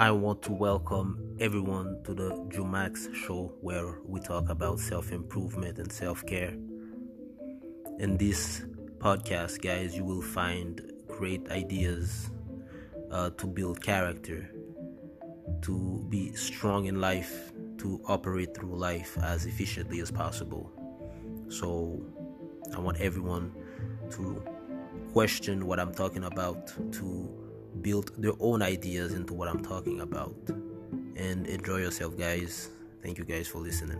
I want to welcome everyone to the Jumac's show where we talk about self improvement and self care. In this podcast, guys, you will find great ideas uh, to build character, to be strong in life, to operate through life as efficiently as possible. So, I want everyone to question what I'm talking about, to build their own ideas into what I'm talking about. And enjoy yourself, guys. Thank you guys for listening.